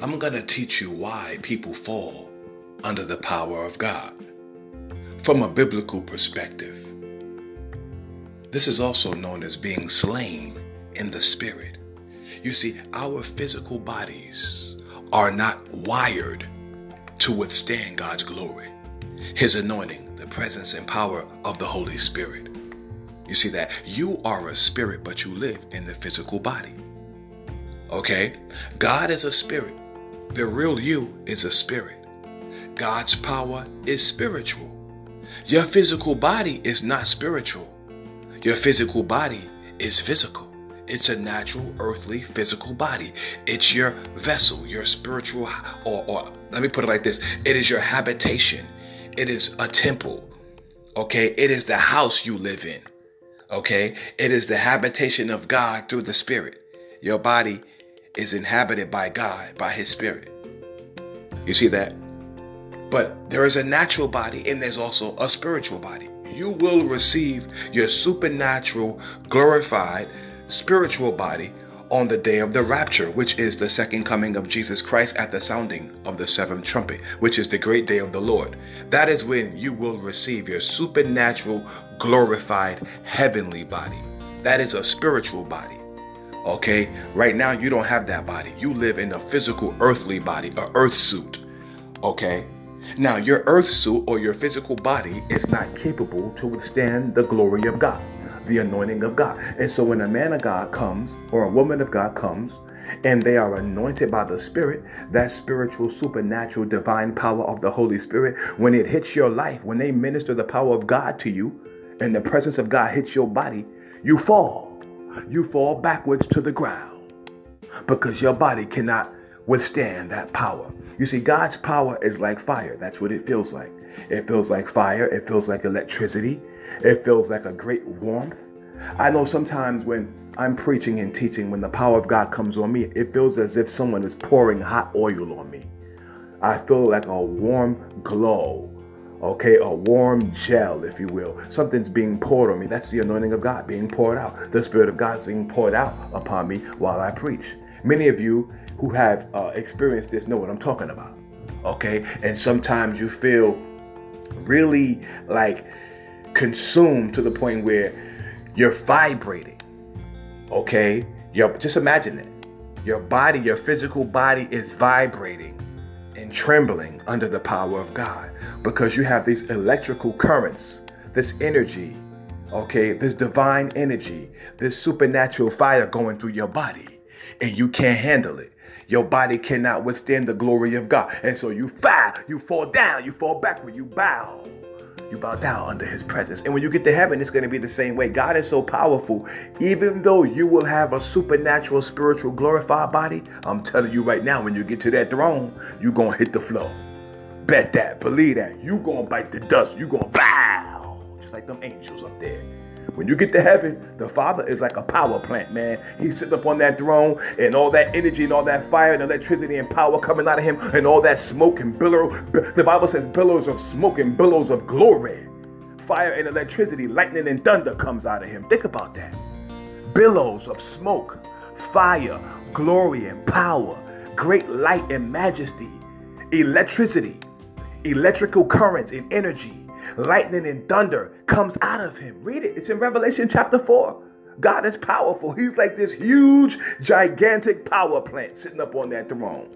I'm going to teach you why people fall under the power of God from a biblical perspective. This is also known as being slain in the spirit. You see, our physical bodies are not wired to withstand God's glory, His anointing, the presence and power of the Holy Spirit. You see that you are a spirit, but you live in the physical body. Okay? God is a spirit. The real you is a spirit. God's power is spiritual. Your physical body is not spiritual. Your physical body is physical. It's a natural, earthly, physical body. It's your vessel, your spiritual, or, or let me put it like this it is your habitation. It is a temple. Okay? It is the house you live in. Okay? It is the habitation of God through the Spirit. Your body is inhabited by God, by His Spirit. You see that? But there is a natural body and there's also a spiritual body. You will receive your supernatural, glorified, spiritual body on the day of the rapture, which is the second coming of Jesus Christ at the sounding of the seventh trumpet, which is the great day of the Lord. That is when you will receive your supernatural, glorified, heavenly body. That is a spiritual body. Okay? Right now, you don't have that body. You live in a physical, earthly body, a earth suit. Okay? Now, your earth suit or your physical body is not capable to withstand the glory of God the anointing of God. And so when a man of God comes or a woman of God comes and they are anointed by the Spirit, that spiritual, supernatural, divine power of the Holy Spirit, when it hits your life, when they minister the power of God to you and the presence of God hits your body, you fall. You fall backwards to the ground because your body cannot withstand that power. You see, God's power is like fire. That's what it feels like. It feels like fire. It feels like electricity. It feels like a great warmth. I know sometimes when I'm preaching and teaching, when the power of God comes on me, it feels as if someone is pouring hot oil on me. I feel like a warm glow, okay, a warm gel, if you will. Something's being poured on me. That's the anointing of God being poured out. The Spirit of God is being poured out upon me while I preach. Many of you who have uh, experienced this know what I'm talking about, okay? And sometimes you feel really like consumed to the point where you're vibrating. Okay? You're, just imagine it. Your body, your physical body is vibrating and trembling under the power of God because you have these electrical currents, this energy, okay, this divine energy, this supernatural fire going through your body, and you can't handle it. Your body cannot withstand the glory of God. And so you fall, you fall down, you fall backward, you bow you bow down under his presence. And when you get to heaven, it's going to be the same way. God is so powerful. Even though you will have a supernatural, spiritual, glorified body, I'm telling you right now, when you get to that throne, you're going to hit the floor. Bet that, believe that. You're going to bite the dust. You're going to bow, just like them angels up there. When you get to heaven, the Father is like a power plant, man. He's sitting up on that throne, and all that energy and all that fire and electricity and power coming out of him, and all that smoke and billow. The Bible says billows of smoke and billows of glory. Fire and electricity, lightning and thunder comes out of him. Think about that. Billows of smoke, fire, glory and power, great light and majesty, electricity, electrical currents and energy lightning and thunder comes out of him. Read it. It's in Revelation chapter 4. God is powerful. He's like this huge, gigantic power plant sitting up on that throne.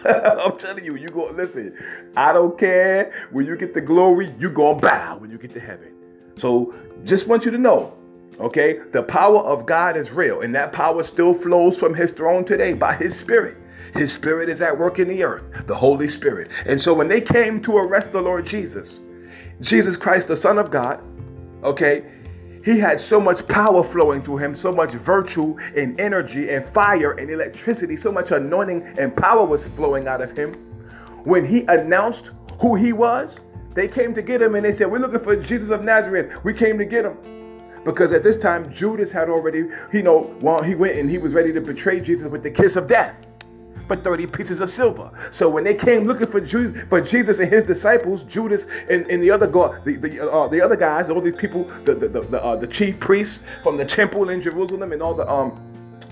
I'm telling you, you go listen. I don't care when you get the glory, you gonna bow when you get to heaven. So just want you to know, okay, the power of God is real, and that power still flows from His throne today by His Spirit. His Spirit is at work in the earth, the Holy Spirit. And so when they came to arrest the Lord Jesus, Jesus Christ, the Son of God, okay, he had so much power flowing through him, so much virtue and energy and fire and electricity, so much anointing and power was flowing out of him. When he announced who he was, they came to get him and they said, We're looking for Jesus of Nazareth. We came to get him. Because at this time, Judas had already, you know, well, he went and he was ready to betray Jesus with the kiss of death for 30 pieces of silver. So when they came looking for Jesus, for Jesus and his disciples, Judas and, and the other God, the the, uh, the other guys, all these people, the the the, uh, the chief priests from the temple in Jerusalem and all the um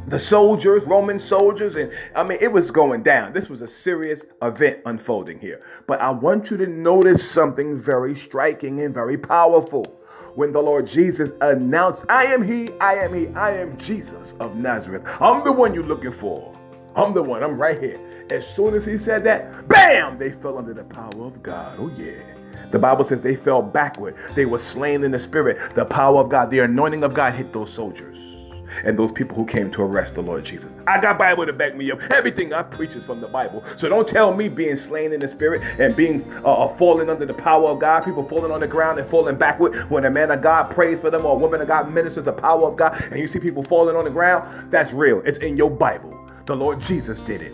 the soldiers, Roman soldiers, and I mean, it was going down. This was a serious event unfolding here. But I want you to notice something very striking and very powerful. When the Lord Jesus announced, I am He, I am He, I am Jesus of Nazareth. I'm the one you're looking for. I'm the one, I'm right here. As soon as He said that, bam, they fell under the power of God. Oh, yeah. The Bible says they fell backward. They were slain in the spirit. The power of God, the anointing of God hit those soldiers and those people who came to arrest the Lord Jesus. I got Bible to back me up. Everything I preach is from the Bible. So don't tell me being slain in the spirit and being uh, uh, falling under the power of God, people falling on the ground and falling backward when a man of God prays for them or a woman of God ministers the power of God and you see people falling on the ground, that's real. It's in your Bible. The Lord Jesus did it.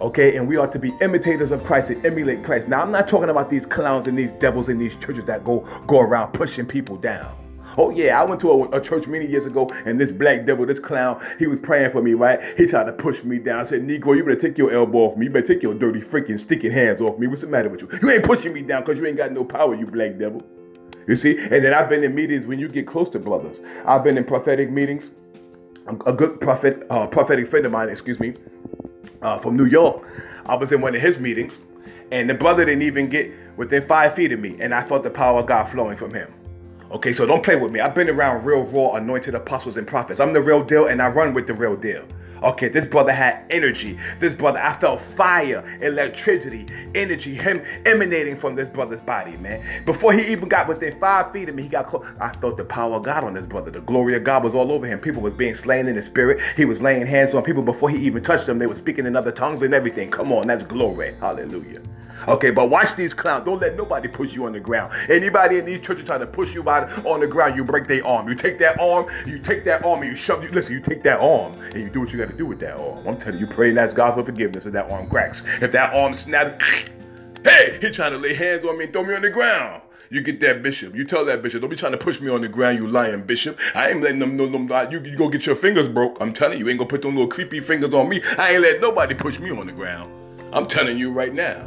Okay, and we are to be imitators of Christ and emulate Christ. Now, I'm not talking about these clowns and these devils in these churches that go go around pushing people down. Oh yeah, I went to a, a, church many years ago, and this black devil, this clown, he was praying for me, right? He tried to push me down. I said, Negro, you better take your elbow off me. You better take your dirty freaking sticking hands off me. What's the matter with you? You ain't pushing me down because you ain't got no power, you black devil. You see? And then I've been in meetings when you get close to brothers. I've been in prophetic meetings. A good prophet, uh, prophetic friend of mine, excuse me, uh, from New York. I was in one of his meetings, and the brother didn't even get within five feet of me, and I felt the power of God flowing from him. Okay, so don't play with me. I've been around real raw anointed apostles and prophets. I'm the real deal and I run with the real deal. Okay, this brother had energy. This brother, I felt fire, electricity, energy, him emanating from this brother's body, man. Before he even got within five feet of me, he got close. I felt the power of God on this brother. The glory of God was all over him. People was being slain in the spirit. He was laying hands on people before he even touched them. They were speaking in other tongues and everything. Come on, that's glory. Hallelujah. Okay, but watch these clowns. Don't let nobody push you on the ground. Anybody in these churches trying to push you out on the ground, you break their arm. You take that arm, you take that arm and you shove you. Listen, you take that arm and you do what you got to do with that arm. I'm telling you, pray and ask God for forgiveness if that arm cracks. If that arm snaps, hey, he trying to lay hands on me and throw me on the ground. You get that bishop. You tell that bishop, don't be trying to push me on the ground, you lying bishop. I ain't letting them know them. You, you go get your fingers broke. I'm telling you, you ain't gonna put them little creepy fingers on me. I ain't let nobody push me on the ground. I'm telling you right now.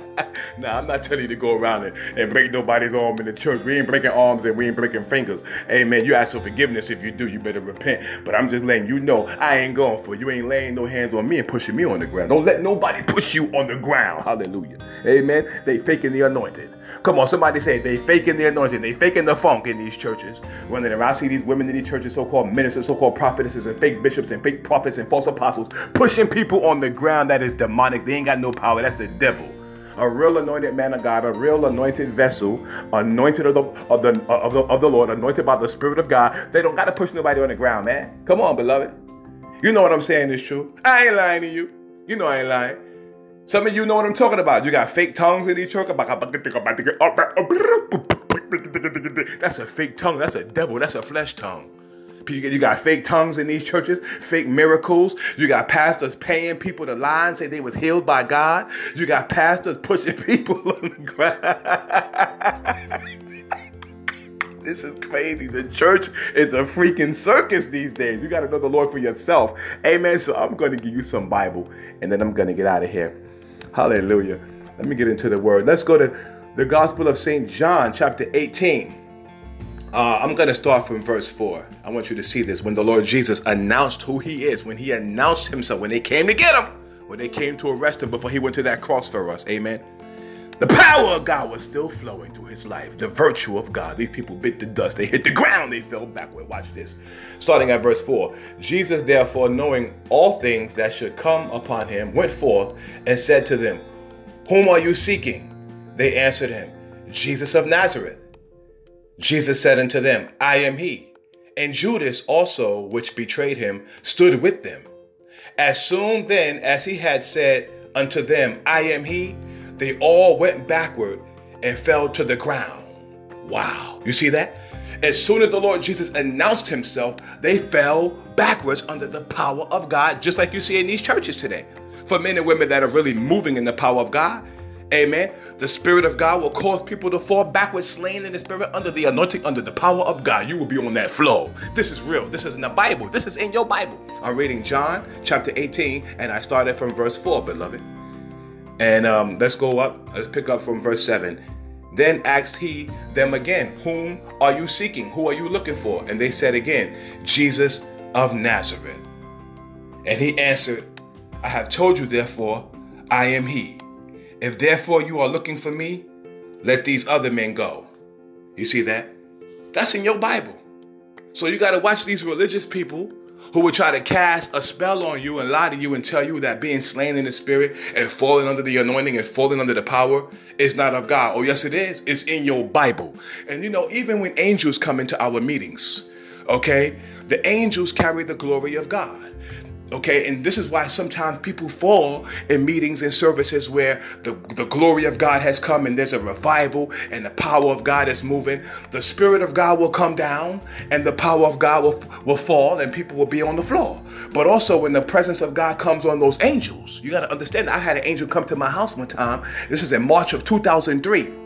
Now I'm not telling you to go around and, and break nobody's arm in the church. We ain't breaking arms and we ain't breaking fingers. Amen. You ask for forgiveness. If you do, you better repent. But I'm just letting you know I ain't going for you. ain't laying no hands on me and pushing me on the ground. Don't let nobody push you on the ground. Hallelujah. Amen. They faking the anointed. Come on, somebody say they faking the anointing. They faking the funk in these churches. Running around, I see these women in these churches, so-called ministers, so-called prophetesses, and fake bishops and fake prophets and false apostles, pushing people on the ground that is demonic. They ain't got no power. That's the devil a real anointed man of God, a real anointed vessel, anointed of the of the of the, of the Lord, anointed by the Spirit of God. They don't got to push nobody on the ground, man. Come on, beloved. You know what I'm saying is true. I ain't lying to you. You know I ain't lying. Some of you know what I'm talking about. You got fake tongues in each other. That's a fake tongue. That's a devil. That's a flesh tongue. You got fake tongues in these churches, fake miracles. You got pastors paying people to lie and say they was healed by God. You got pastors pushing people on the ground. this is crazy. The church is a freaking circus these days. You got to know the Lord for yourself. Amen. So I'm going to give you some Bible and then I'm going to get out of here. Hallelujah. Let me get into the word. Let's go to the Gospel of St. John, chapter 18. Uh, I'm going to start from verse 4. I want you to see this. When the Lord Jesus announced who he is, when he announced himself, when they came to get him, when they came to arrest him before he went to that cross for us. Amen. The power of God was still flowing through his life. The virtue of God. These people bit the dust. They hit the ground. They fell backward. Watch this. Starting at verse 4. Jesus, therefore, knowing all things that should come upon him, went forth and said to them, Whom are you seeking? They answered him, Jesus of Nazareth. Jesus said unto them, I am he. And Judas also, which betrayed him, stood with them. As soon then as he had said unto them, I am he, they all went backward and fell to the ground. Wow. You see that? As soon as the Lord Jesus announced himself, they fell backwards under the power of God, just like you see in these churches today. For men and women that are really moving in the power of God, Amen. The Spirit of God will cause people to fall backwards, slain in the Spirit, under the anointing, under the power of God. You will be on that flow. This is real. This is in the Bible. This is in your Bible. I'm reading John chapter 18, and I started from verse 4, beloved. And um, let's go up. Let's pick up from verse 7. Then asked he them again, Whom are you seeking? Who are you looking for? And they said again, Jesus of Nazareth. And he answered, I have told you, therefore, I am he. If therefore you are looking for me, let these other men go. You see that? That's in your Bible. So you got to watch these religious people who would try to cast a spell on you and lie to you and tell you that being slain in the spirit and falling under the anointing and falling under the power is not of God. Oh, yes, it is. It's in your Bible. And you know, even when angels come into our meetings, okay, the angels carry the glory of God. Okay, and this is why sometimes people fall in meetings and services where the, the glory of God has come and there's a revival and the power of God is moving. The Spirit of God will come down and the power of God will, will fall and people will be on the floor. But also, when the presence of God comes on those angels, you got to understand. I had an angel come to my house one time. This is in March of 2003.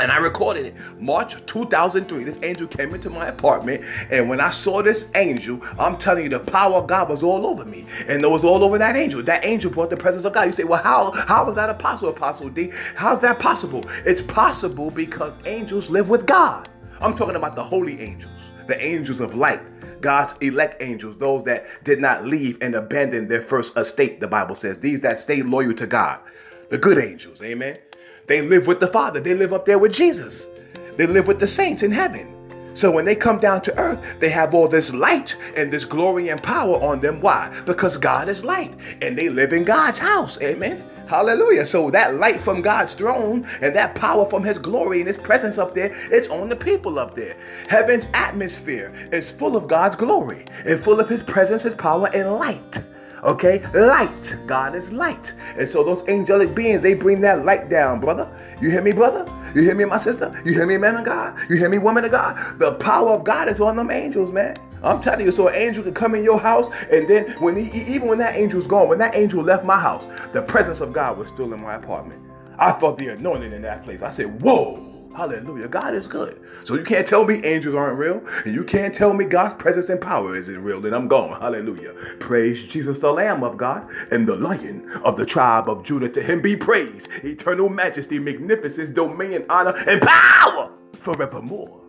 And I recorded it. March 2003, this angel came into my apartment. And when I saw this angel, I'm telling you, the power of God was all over me. And it was all over that angel. That angel brought the presence of God. You say, well, how, how is that possible, Apostle D? How's that possible? It's possible because angels live with God. I'm talking about the holy angels, the angels of light. God's elect angels, those that did not leave and abandon their first estate, the Bible says. These that stayed loyal to God. The good angels, amen. They live with the Father. They live up there with Jesus. They live with the saints in heaven. So when they come down to earth, they have all this light and this glory and power on them. Why? Because God is light and they live in God's house. Amen. Hallelujah. So that light from God's throne and that power from his glory and his presence up there, it's on the people up there. Heaven's atmosphere is full of God's glory and full of his presence, his power, and light. Okay? Light. God is light. And so those angelic beings, they bring that light down, brother. You hear me, brother? You hear me, my sister? You hear me, man of God? You hear me, woman of God? The power of God is on them angels, man. I'm telling you, so an angel can come in your house, and then when he, even when that angel's gone, when that angel left my house, the presence of God was still in my apartment. I felt the anointing in that place. I said, Whoa. Hallelujah. God is good. So you can't tell me angels aren't real. And you can't tell me God's presence and power isn't real. Then I'm gone. Hallelujah. Praise Jesus, the Lamb of God and the Lion of the tribe of Judah. To him be praise, eternal majesty, magnificence, dominion, honor, and power forevermore.